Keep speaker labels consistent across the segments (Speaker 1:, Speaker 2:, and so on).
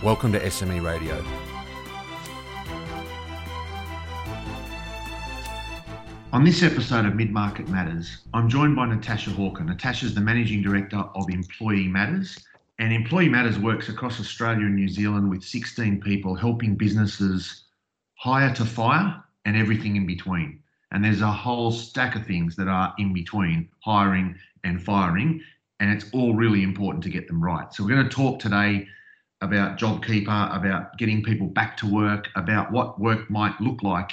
Speaker 1: Welcome to SME Radio. On this episode of Mid Market Matters, I'm joined by Natasha Hawker. Natasha's the Managing Director of Employee Matters, and Employee Matters works across Australia and New Zealand with 16 people helping businesses hire to fire and everything in between. And there's a whole stack of things that are in between hiring and firing, and it's all really important to get them right. So, we're going to talk today about JobKeeper, about getting people back to work, about what work might look like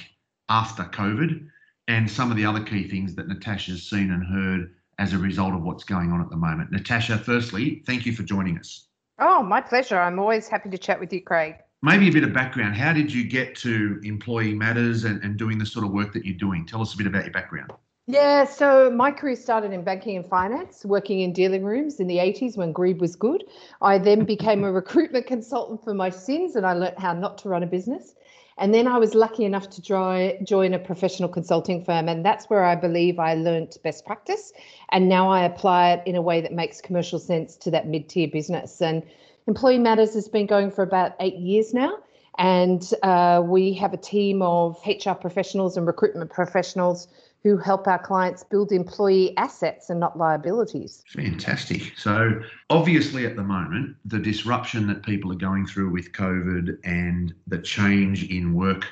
Speaker 1: after COVID, and some of the other key things that Natasha's seen and heard as a result of what's going on at the moment. Natasha, firstly, thank you for joining us.
Speaker 2: Oh, my pleasure. I'm always happy to chat with you, Craig.
Speaker 1: Maybe a bit of background. How did you get to Employee Matters and, and doing the sort of work that you're doing? Tell us a bit about your background.
Speaker 2: Yeah, so my career started in banking and finance, working in dealing rooms in the 80s when greed was good. I then became a recruitment consultant for my sins and I learnt how not to run a business. And then I was lucky enough to try, join a professional consulting firm, and that's where I believe I learnt best practice. And now I apply it in a way that makes commercial sense to that mid tier business. And Employee Matters has been going for about eight years now. And uh, we have a team of HR professionals and recruitment professionals who help our clients build employee assets and not liabilities.
Speaker 1: Fantastic. So, obviously, at the moment, the disruption that people are going through with COVID and the change in work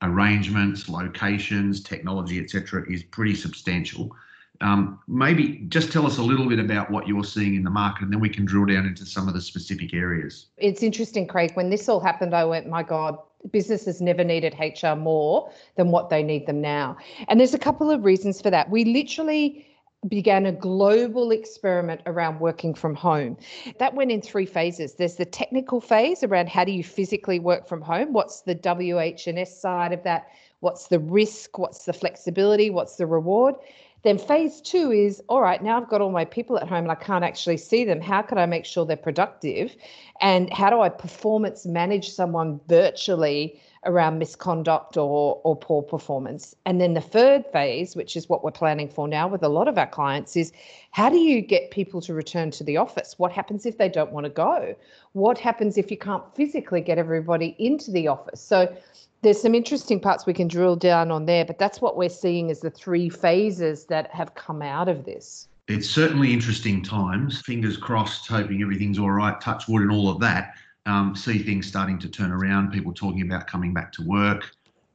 Speaker 1: arrangements, locations, technology, etc., is pretty substantial. Um, maybe just tell us a little bit about what you're seeing in the market, and then we can drill down into some of the specific areas.
Speaker 2: It's interesting, Craig. When this all happened, I went, my God, businesses never needed HR more than what they need them now. And there's a couple of reasons for that. We literally began a global experiment around working from home. That went in three phases. There's the technical phase around how do you physically work from home? What's the WH&S side of that? What's the risk? What's the flexibility? What's the reward? Then phase two is all right, now I've got all my people at home and I can't actually see them. How can I make sure they're productive? And how do I performance manage someone virtually around misconduct or, or poor performance? And then the third phase, which is what we're planning for now with a lot of our clients, is how do you get people to return to the office? What happens if they don't want to go? What happens if you can't physically get everybody into the office? So there's some interesting parts we can drill down on there, but that's what we're seeing as the three phases that have come out of this.
Speaker 1: It's certainly interesting times. Fingers crossed, hoping everything's all right, touch wood, and all of that. Um, see things starting to turn around, people talking about coming back to work,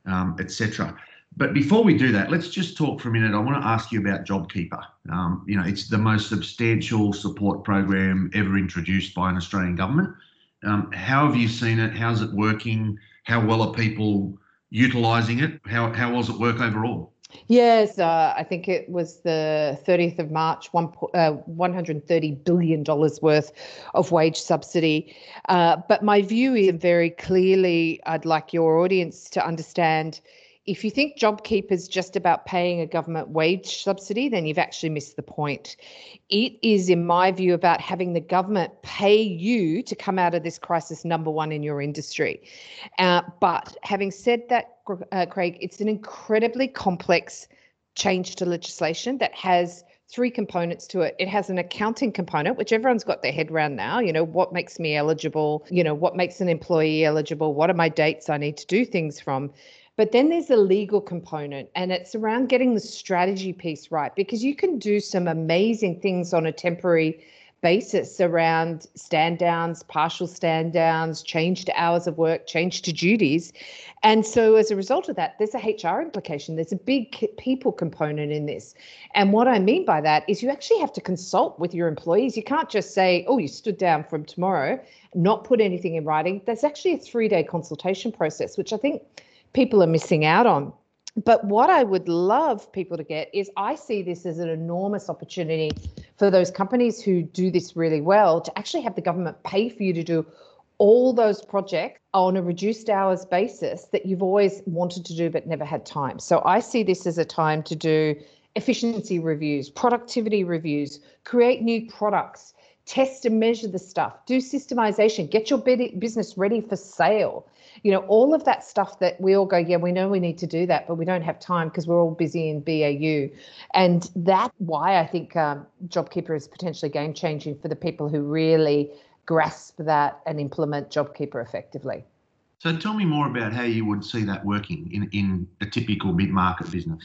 Speaker 1: um, etc. But before we do that, let's just talk for a minute. I want to ask you about JobKeeper. Um, you know, it's the most substantial support program ever introduced by an Australian government. Um, how have you seen it? How's it working? how well are people utilizing it? How, how well it work overall?
Speaker 2: Yes, uh, I think it was the 30th of March, one, uh, $130 billion worth of wage subsidy. Uh, but my view is very clearly, I'd like your audience to understand if you think JobKeeper is just about paying a government wage subsidy, then you've actually missed the point. It is, in my view, about having the government pay you to come out of this crisis number one in your industry. Uh, but having said that, uh, Craig, it's an incredibly complex change to legislation that has three components to it. It has an accounting component, which everyone's got their head around now. You know, what makes me eligible? You know, what makes an employee eligible? What are my dates I need to do things from? But then there's a legal component, and it's around getting the strategy piece right because you can do some amazing things on a temporary basis around stand downs, partial stand downs, change to hours of work, change to duties. And so as a result of that, there's a HR implication. There's a big people component in this. And what I mean by that is you actually have to consult with your employees. You can't just say, oh, you stood down from tomorrow, not put anything in writing. There's actually a three day consultation process, which I think people are missing out on. But what I would love people to get is I see this as an enormous opportunity for those companies who do this really well to actually have the government pay for you to do all those projects on a reduced hours basis that you've always wanted to do but never had time. So I see this as a time to do efficiency reviews, productivity reviews, create new products, test and measure the stuff, do systemization, get your business ready for sale. You know, all of that stuff that we all go, yeah, we know we need to do that, but we don't have time because we're all busy in BAU. And that's why I think um, JobKeeper is potentially game changing for the people who really grasp that and implement JobKeeper effectively.
Speaker 1: So tell me more about how you would see that working in, in a typical mid-market business.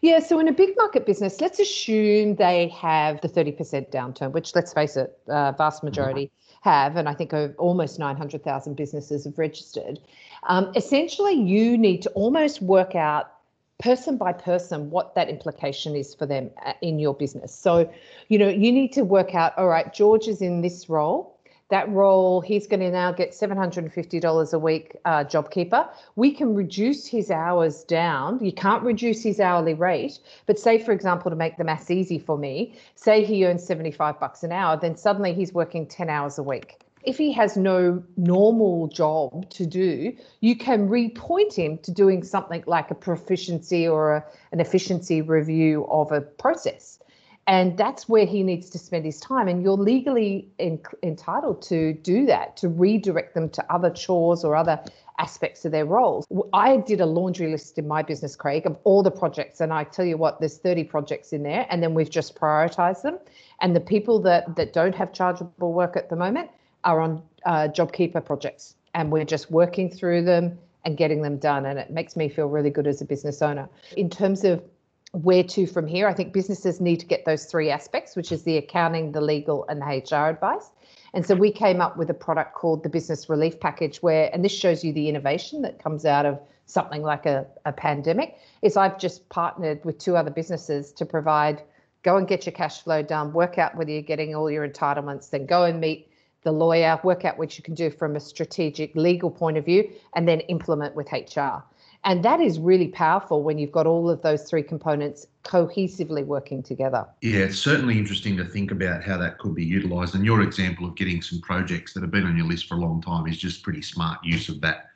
Speaker 2: Yeah, so in a big market business, let's assume they have the 30% downturn, which let's face it, uh, vast majority have, and I think almost 900,000 businesses have registered. Um, essentially, you need to almost work out person by person what that implication is for them uh, in your business. So, you know, you need to work out, all right, George is in this role that role, he's going to now get $750 a week uh, JobKeeper. We can reduce his hours down. You can't reduce his hourly rate, but say, for example, to make the maths easy for me, say he earns 75 bucks an hour, then suddenly he's working 10 hours a week. If he has no normal job to do, you can repoint him to doing something like a proficiency or a, an efficiency review of a process. And that's where he needs to spend his time. And you're legally in, entitled to do that, to redirect them to other chores or other aspects of their roles. I did a laundry list in my business, Craig, of all the projects. And I tell you what, there's 30 projects in there. And then we've just prioritized them. And the people that, that don't have chargeable work at the moment are on uh, JobKeeper projects. And we're just working through them and getting them done. And it makes me feel really good as a business owner. In terms of where to from here. I think businesses need to get those three aspects, which is the accounting, the legal, and the HR advice. And so we came up with a product called the Business Relief Package, where, and this shows you the innovation that comes out of something like a, a pandemic, is I've just partnered with two other businesses to provide go and get your cash flow done, work out whether you're getting all your entitlements, then go and meet the lawyer, work out what you can do from a strategic legal point of view, and then implement with HR. And that is really powerful when you've got all of those three components cohesively working together.
Speaker 1: Yeah, it's certainly interesting to think about how that could be utilised. And your example of getting some projects that have been on your list for a long time is just pretty smart use of that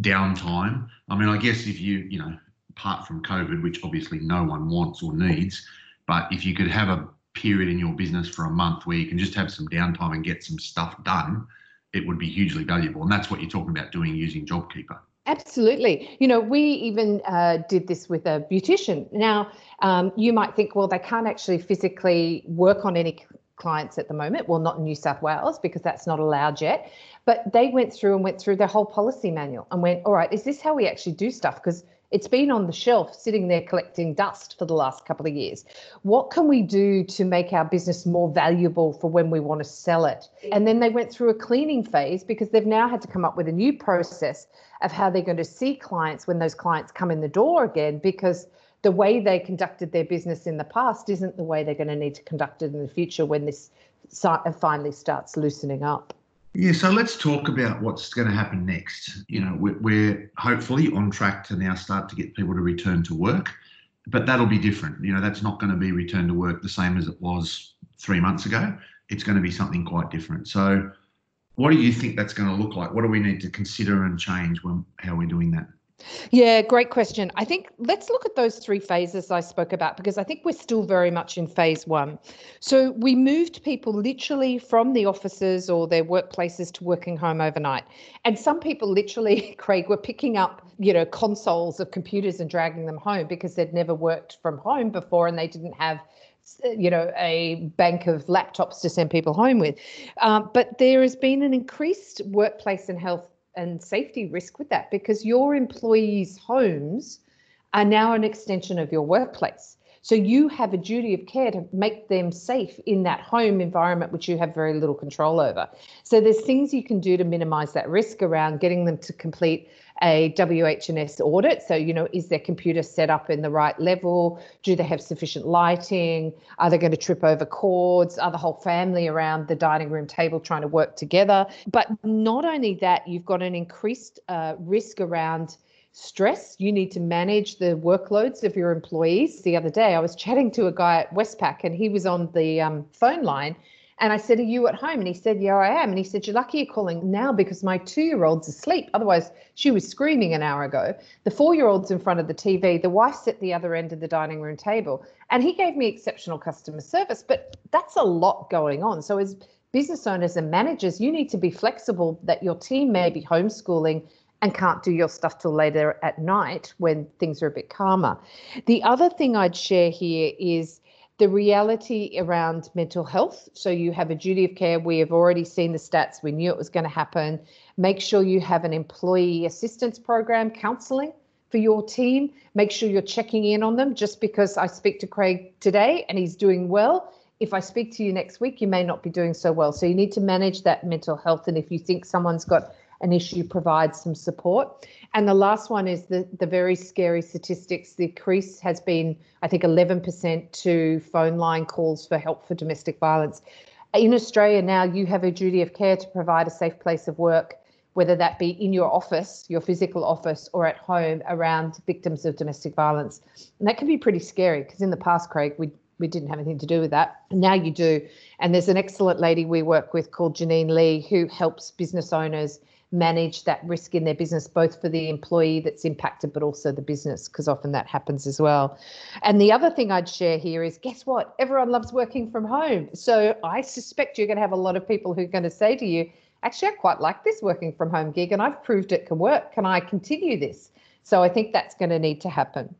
Speaker 1: downtime. I mean, I guess if you, you know, apart from COVID, which obviously no one wants or needs, but if you could have a period in your business for a month where you can just have some downtime and get some stuff done, it would be hugely valuable. And that's what you're talking about doing using JobKeeper.
Speaker 2: Absolutely. You know, we even uh, did this with a beautician. Now, um, you might think, well, they can't actually physically work on any clients at the moment. Well, not in New South Wales because that's not allowed yet. But they went through and went through their whole policy manual and went, all right, is this how we actually do stuff? Because it's been on the shelf sitting there collecting dust for the last couple of years. What can we do to make our business more valuable for when we want to sell it? And then they went through a cleaning phase because they've now had to come up with a new process of how they're going to see clients when those clients come in the door again because the way they conducted their business in the past isn't the way they're going to need to conduct it in the future when this finally starts loosening up.
Speaker 1: Yeah, so let's talk about what's going to happen next. You know, we're, we're, hopefully on track to now start to get people to return to work, but that'll be different. You know, that's not going to be return to work the same as it was three months ago. It's going to be something quite different. So, what do you think that's going to look like? What do we need to consider and change when how we're doing that?
Speaker 2: Yeah, great question. I think let's look at those three phases I spoke about because I think we're still very much in phase one. So we moved people literally from the offices or their workplaces to working home overnight. And some people literally, Craig, were picking up, you know, consoles of computers and dragging them home because they'd never worked from home before and they didn't have you know a bank of laptops to send people home with um, but there has been an increased workplace and health and safety risk with that because your employees' homes are now an extension of your workplace. So you have a duty of care to make them safe in that home environment, which you have very little control over. So there's things you can do to minimize that risk around getting them to complete a WHS audit. So, you know, is their computer set up in the right level? Do they have sufficient lighting? Are they going to trip over cords? Are the whole family around the dining room table trying to work together? But not only that, you've got an increased uh, risk around stress. You need to manage the workloads of your employees. The other day, I was chatting to a guy at Westpac and he was on the um, phone line And I said, Are you at home? And he said, Yeah, I am. And he said, You're lucky you're calling now because my two year old's asleep. Otherwise, she was screaming an hour ago. The four year old's in front of the TV. The wife's at the other end of the dining room table. And he gave me exceptional customer service. But that's a lot going on. So, as business owners and managers, you need to be flexible that your team may be homeschooling and can't do your stuff till later at night when things are a bit calmer. The other thing I'd share here is the reality around mental health. So you have a duty of care. We have already seen the stats. We knew it was going to happen. Make sure you have an employee assistance program, counseling for your team. Make sure you're checking in on them. Just because I speak to Craig today and he's doing well, if I speak to you next week, you may not be doing so well. So you need to manage that mental health. And if you think someone's got an issue, provides some support. And the last one is the, the very scary statistics. The increase has been, I think, 11% to phone line calls for help for domestic violence. In Australia now, you have a duty of care to provide a safe place of work, whether that be in your office, your physical office, or at home around victims of domestic violence. And that can be pretty scary because in the past, Craig, we we didn't have anything to do with that. Now you do. And there's an excellent lady we work with called Janine Lee who helps business owners manage that risk in their business, both for the employee that's impacted, but also the business, because often that happens as well. And the other thing I'd share here is guess what? Everyone loves working from home. So I suspect you're going to have a lot of people who are going to say to you, actually, I quite like this working from home gig and I've proved it can work. Can I continue this? So I think that's going to need to happen.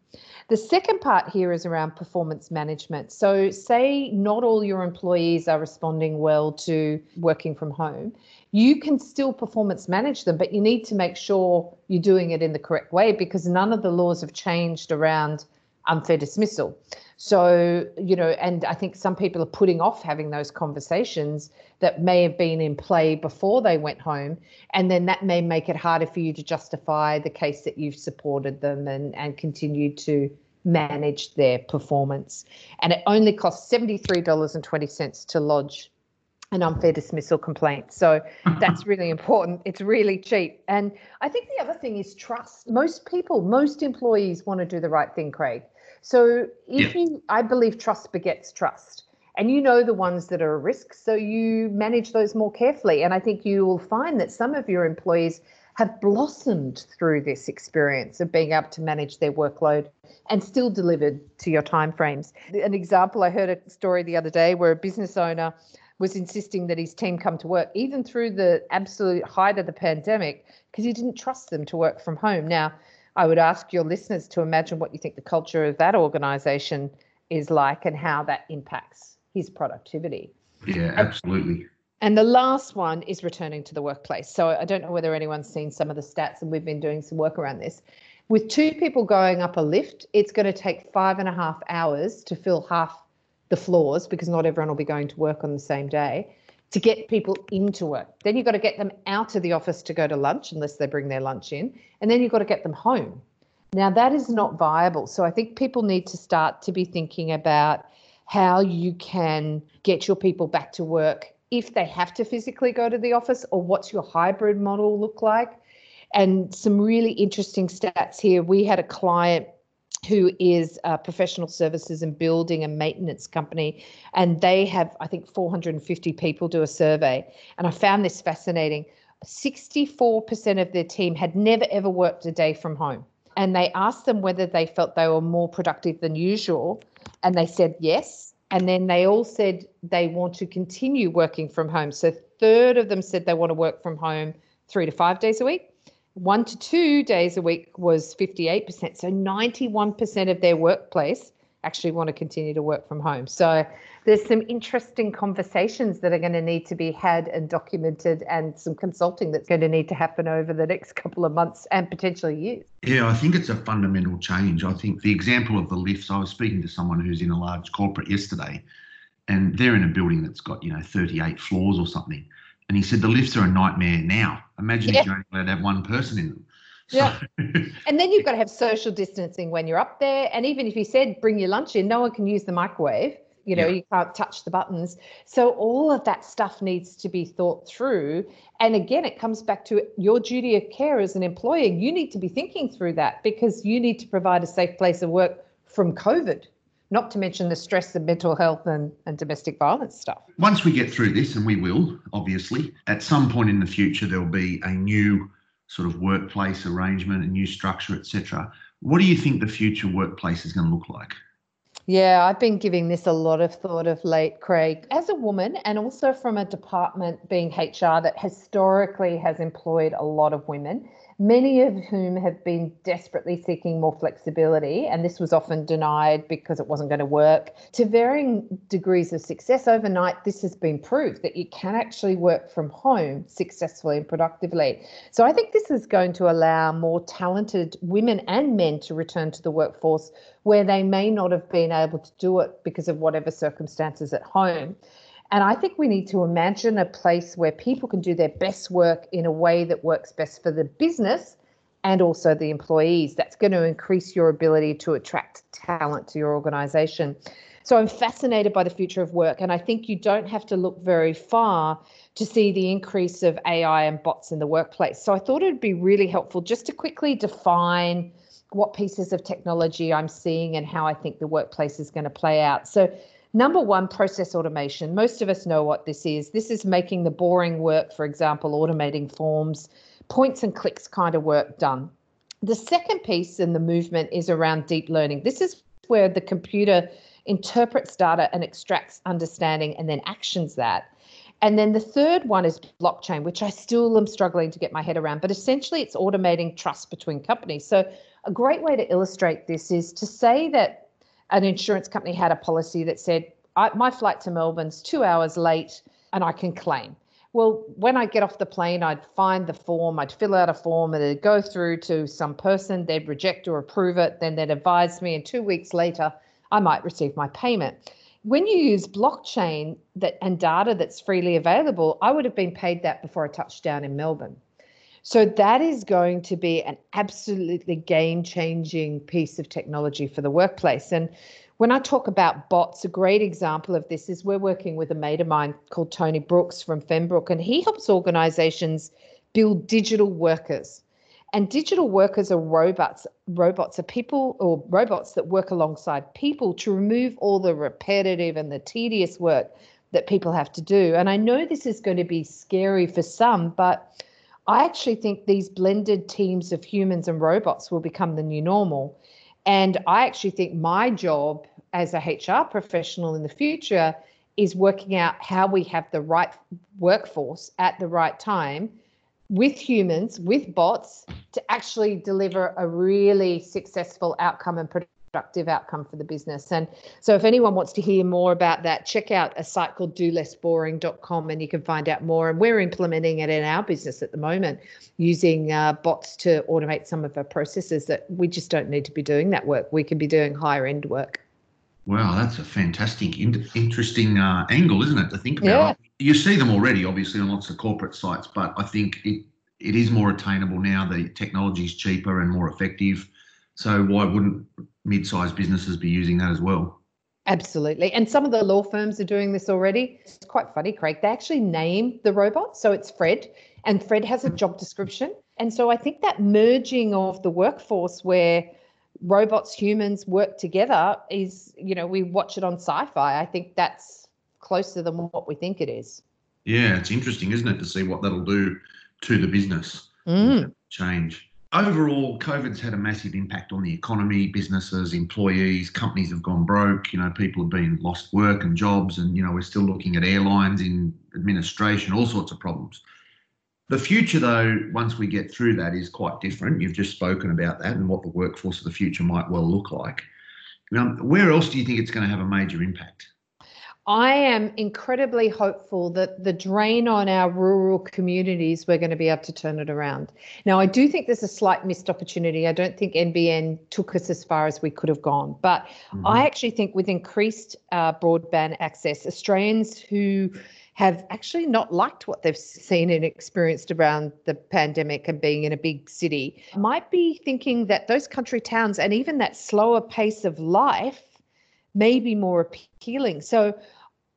Speaker 2: The second part here is around performance management. So, say not all your employees are responding well to working from home you can still performance manage them, but you need to make sure you're doing it in the correct way because none of the laws have changed around unfair dismissal. So, you know, and I think some people are putting off having those conversations that may have been in play before they went home. And then that may make it harder for you to justify the case that you've supported them and, and continued to manage their performance. And it only costs $73.20 to lodge an unfair dismissal complaint. So that's really important. It's really cheap. And I think the other thing is trust. Most people, most employees want to do the right thing, Craig. So if yeah. you, I believe trust begets trust. And you know the ones that are a risk, so you manage those more carefully. And I think you will find that some of your employees have blossomed through this experience of being able to manage their workload and still delivered to your timeframes. An example, I heard a story the other day where a business owner was insisting that his team come to work, even through the absolute height of the pandemic, because he didn't trust them to work from home. Now, I would ask your listeners to imagine what you think the culture of that organization is like and how that impacts his productivity.
Speaker 1: Yeah, absolutely.
Speaker 2: And the last one is returning to the workplace. So I don't know whether anyone's seen some of the stats, and we've been doing some work around this. With two people going up a lift, it's going to take five and a half hours to fill half the floors because not everyone will be going to work on the same day to get people into work. Then you've got to get them out of the office to go to lunch unless they bring their lunch in. And then you've got to get them home. Now, that is not viable. So I think people need to start to be thinking about how you can get your people back to work if they have to physically go to the office or what's your hybrid model look like. And some really interesting stats here. We had a client who is a professional services and building and maintenance company. And they have, I think, 450 people do a survey. And I found this fascinating. 64% of their team had never ever worked a day from home. And they asked them whether they felt they were more productive than usual. And they said yes. And then they all said they want to continue working from home. So, third of them said they want to work from home three to five days a week one to two days a week was 58%. So 91% of their workplace actually want to continue to work from home. So there's some interesting conversations that are going to need to be had and documented, and some consulting that's going to need to happen over the next couple of months and potentially years.
Speaker 1: Yeah, I think it's a fundamental change. I think the example of the lifts, I was speaking to someone who's in a large corporate yesterday, and they're in a building that's got, you know, 38 floors or something. And he said the lifts are a nightmare now. Imagine yeah. if you're only allowed to have one person in them.
Speaker 2: So. Yeah. and then you've got to have social distancing when you're up there. And even if you said bring your lunch in, no one can use the microwave. You know, yeah. you can't touch the buttons. So all of that stuff needs to be thought through. And again, it comes back to your duty of care as an employer. You need to be thinking through that because you need to provide a safe place of work from COVID not to mention the stress of mental health and, and domestic violence stuff.
Speaker 1: Once we get through this, and we will, obviously, at some point in the future, there'll be a new sort of workplace arrangement, a new structure, etc. What do you think the future workplace is going to look like?
Speaker 2: Yeah, I've been giving this a lot of thought of late, Craig. As a woman, and also from a department being HR that historically has employed a lot of women, many of whom have been desperately seeking more flexibility, and this was often denied because it wasn't going to work. To varying degrees of success overnight, this has been proved that you can actually work from home successfully and productively. So I think this is going to allow more talented women and men to return to the workforce where they may not have been able to do it because of whatever circumstances at home. And I think we need to imagine a place where people can do their best work in a way that works best for the business and also the employees. That's going to increase your ability to attract talent to your organization. So I'm fascinated by the future of work. And I think you don't have to look very far to see the increase of AI and bots in the workplace. So I thought it'd be really helpful just to quickly define what pieces of technology I'm seeing and how I think the workplace is going to play out. So Number one, process automation. Most of us know what this is. This is making the boring work, for example, automating forms, points and clicks kind of work done. The second piece in the movement is around deep learning. This is where the computer interprets data and extracts understanding and then actions that. And then the third one is blockchain, which I still am struggling to get my head around, but essentially it's automating trust between companies. So, a great way to illustrate this is to say that an insurance company had a policy that said, my flight to Melbourne's two hours late and I can claim. Well, when I get off the plane, I'd find the form, I'd fill out a form, and it'd go through to some person, they'd reject or approve it, then they'd advise me, and two weeks later, I might receive my payment. When you use blockchain that and data that's freely available, I would have been paid that before I touched down in Melbourne. So that is going to be an absolutely game changing piece of technology for the workplace. And when I talk about bots, a great example of this is we're working with a mate of mine called Tony Brooks from Fembrook, and he helps organizations build digital workers. And digital workers are robots. Robots are people or robots that work alongside people to remove all the repetitive and the tedious work that people have to do. And I know this is going to be scary for some, but I actually think these blended teams of humans and robots will become the new normal. And I actually think my job as a HR professional in the future is working out how we have the right workforce at the right time with humans, with bots, to actually deliver a really successful outcome and productive outcome for the business. And so, if anyone wants to hear more about that, check out a site called dolessboring.com and you can find out more. And we're implementing it in our business at the moment using uh, bots to automate some of our processes that we just don't need to be doing that work. We can be doing higher end work.
Speaker 1: Wow, that's a fantastic, interesting uh, angle, isn't it, to think about? Yeah. You see them already, obviously, on lots of corporate sites, but I think it, it is more attainable now. The technology is cheaper and more effective. So why wouldn't mid-sized businesses be using that as well.
Speaker 2: Absolutely. And some of the law firms are doing this already. It's quite funny, Craig. They actually name the robot. So it's Fred, and Fred has a job description. And so I think that merging of the workforce where robots, humans work together is, you know, we watch it on sci fi. I think that's closer than what we think it is.
Speaker 1: Yeah, it's interesting, isn't it, to see what that'll do to the business
Speaker 2: mm.
Speaker 1: change. Overall, COVID's had a massive impact on the economy, businesses, employees, companies have gone broke, you know, people have been lost work and jobs, and, you know, we're still looking at airlines in administration, all sorts of problems. The future, though, once we get through that, is quite different. You've just spoken about that and what the workforce of the future might well look like. Um, where else do you think it's going to have a major impact?
Speaker 2: I am incredibly hopeful that the drain on our rural communities, we're going to be able to turn it around. Now, I do think there's a slight missed opportunity. I don't think NBN took us as far as we could have gone. But mm-hmm. I actually think with increased uh, broadband access, Australians who have actually not liked what they've seen and experienced around the pandemic and being in a big city might be thinking that those country towns and even that slower pace of life may be more appealing. So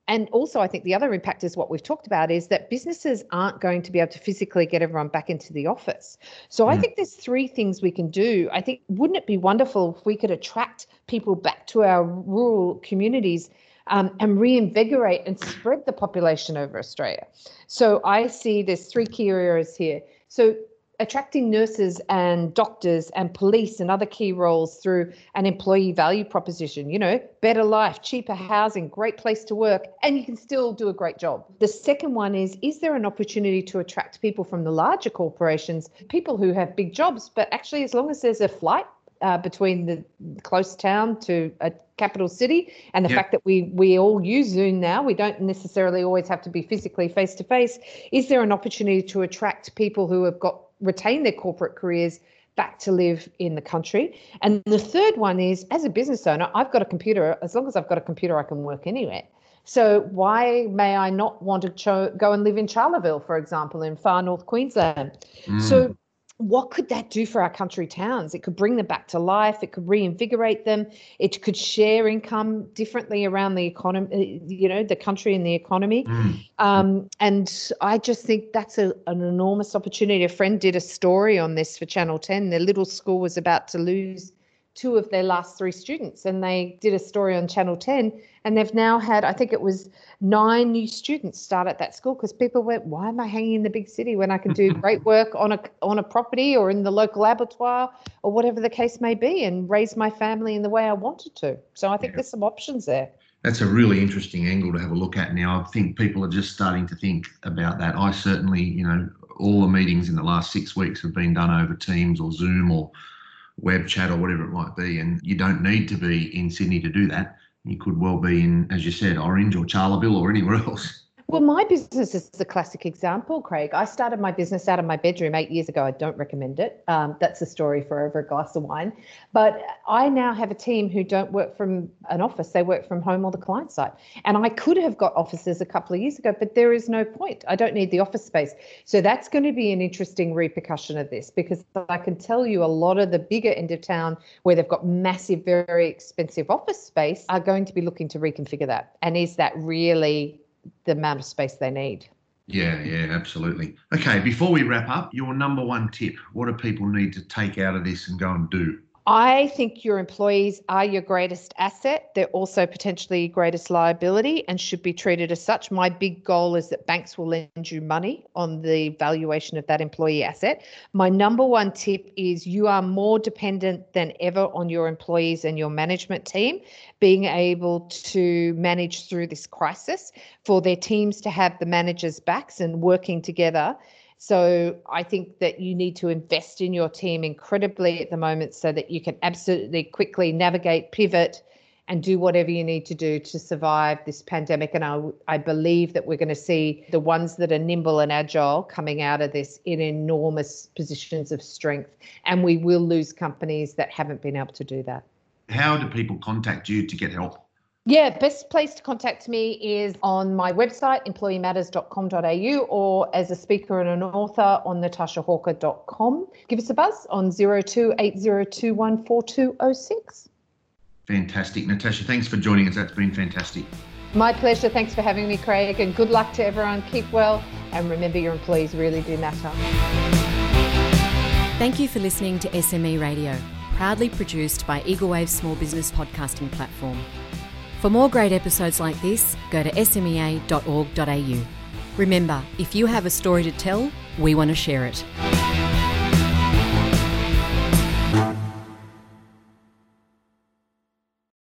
Speaker 2: and also, I think the other impact is what we've talked about is that businesses aren't going to be able to physically get everyone back into the office. So mm. I think there's three things we can do. I think wouldn't it be wonderful if we could attract people back to our rural communities um, and reinvigorate and spread the population over Australia? So I see there's three key areas here. So attracting nurses and doctors and police and other key roles through an employee value proposition, you know, better life, cheaper housing, great place to work, and you can still do a great job. The second one is is there an opportunity to attract people from the larger corporations, people who have big jobs, but actually, as long as there's a flight uh, between the close town to a capital city and the fact that we we all use zoom now we don't necessarily always have to be physically face to face is there an opportunity to attract people who have got retain their corporate careers back to live in the country. And the third one is as a business owner, I've got a computer. As long as I've got a computer, I can work anywhere. So why may I not want to cho- go and live in Charleville, for example, in far north Queensland? Mm. So what could that do for our country towns? It could bring them back to life. It could reinvigorate them. It could share income differently around the economy, you know, the country and the economy. Mm. Um, and I just think that's a, an enormous opportunity. A friend did a story on this for Channel 10. Their little school was about to lose two of their last three students and they did a story on channel 10 and they've now had i think it was nine new students start at that school because people went why am i hanging in the big city when i can do great work on a on a property or in the local abattoir or whatever the case may be and raise my family in the way i wanted to? So i think yeah. there's some options there.
Speaker 1: That's a really interesting angle to have a look at now. I think people are just starting to think about that. I certainly you know all the meetings in the last six weeks have been done over teams or zoom or web chat or whatever it might be. And you don't need to be in Sydney to do that. You could well be in, as you said, Orange or Charleville or anywhere else.
Speaker 2: Well, my business is a classic example, Craig. I started my business out of my bedroom eight years ago. I don't recommend it. Um, that's a story for over a glass of wine. But I now have a team who don't work from an office, they work from home or the client site. And I could have got offices a couple of years ago, but there is no point. I don't need the office space. So that's going to be an interesting repercussion of this because I can tell you a lot of the bigger end of town where they've got massive, very expensive office space are going to be looking to reconfigure that. And is that really the amount of space they need.
Speaker 1: Yeah, yeah, absolutely. Okay, before we wrap up, your number one tip what do people need to take out of this and go and do?
Speaker 2: I think your employees are your greatest asset. They're also potentially greatest liability and should be treated as such. My big goal is that banks will lend you money on the valuation of that employee asset. My number one tip is you are more dependent than ever on your employees and your management team being able to manage through this crisis, for their teams to have the managers' backs and working together so I think that you need to invest in your team incredibly at the moment so that you can absolutely quickly navigate, pivot, and do whatever you need to do to survive this pandemic. And I, I believe that we're going to see the ones that are nimble and agile coming out of this in enormous positions of strength. And we will lose companies that haven't been able to do that.
Speaker 1: How do people contact you to get help?
Speaker 2: Yeah, best place to contact me is on my website, employeematters.com.au, or as a speaker and an author on natashahawker.com. Give us a buzz on 0280214206.
Speaker 1: Fantastic. Natasha, thanks for joining us. That's been fantastic.
Speaker 2: My pleasure. Thanks for having me, Craig, and good luck to everyone. Keep well, and remember your employees really do matter.
Speaker 3: Thank you for listening to SME Radio, proudly produced by Eagle Wave Small Business Podcasting Platform. For more great episodes like this, go to smea.org.au. Remember, if you have a story to tell, we want to share it.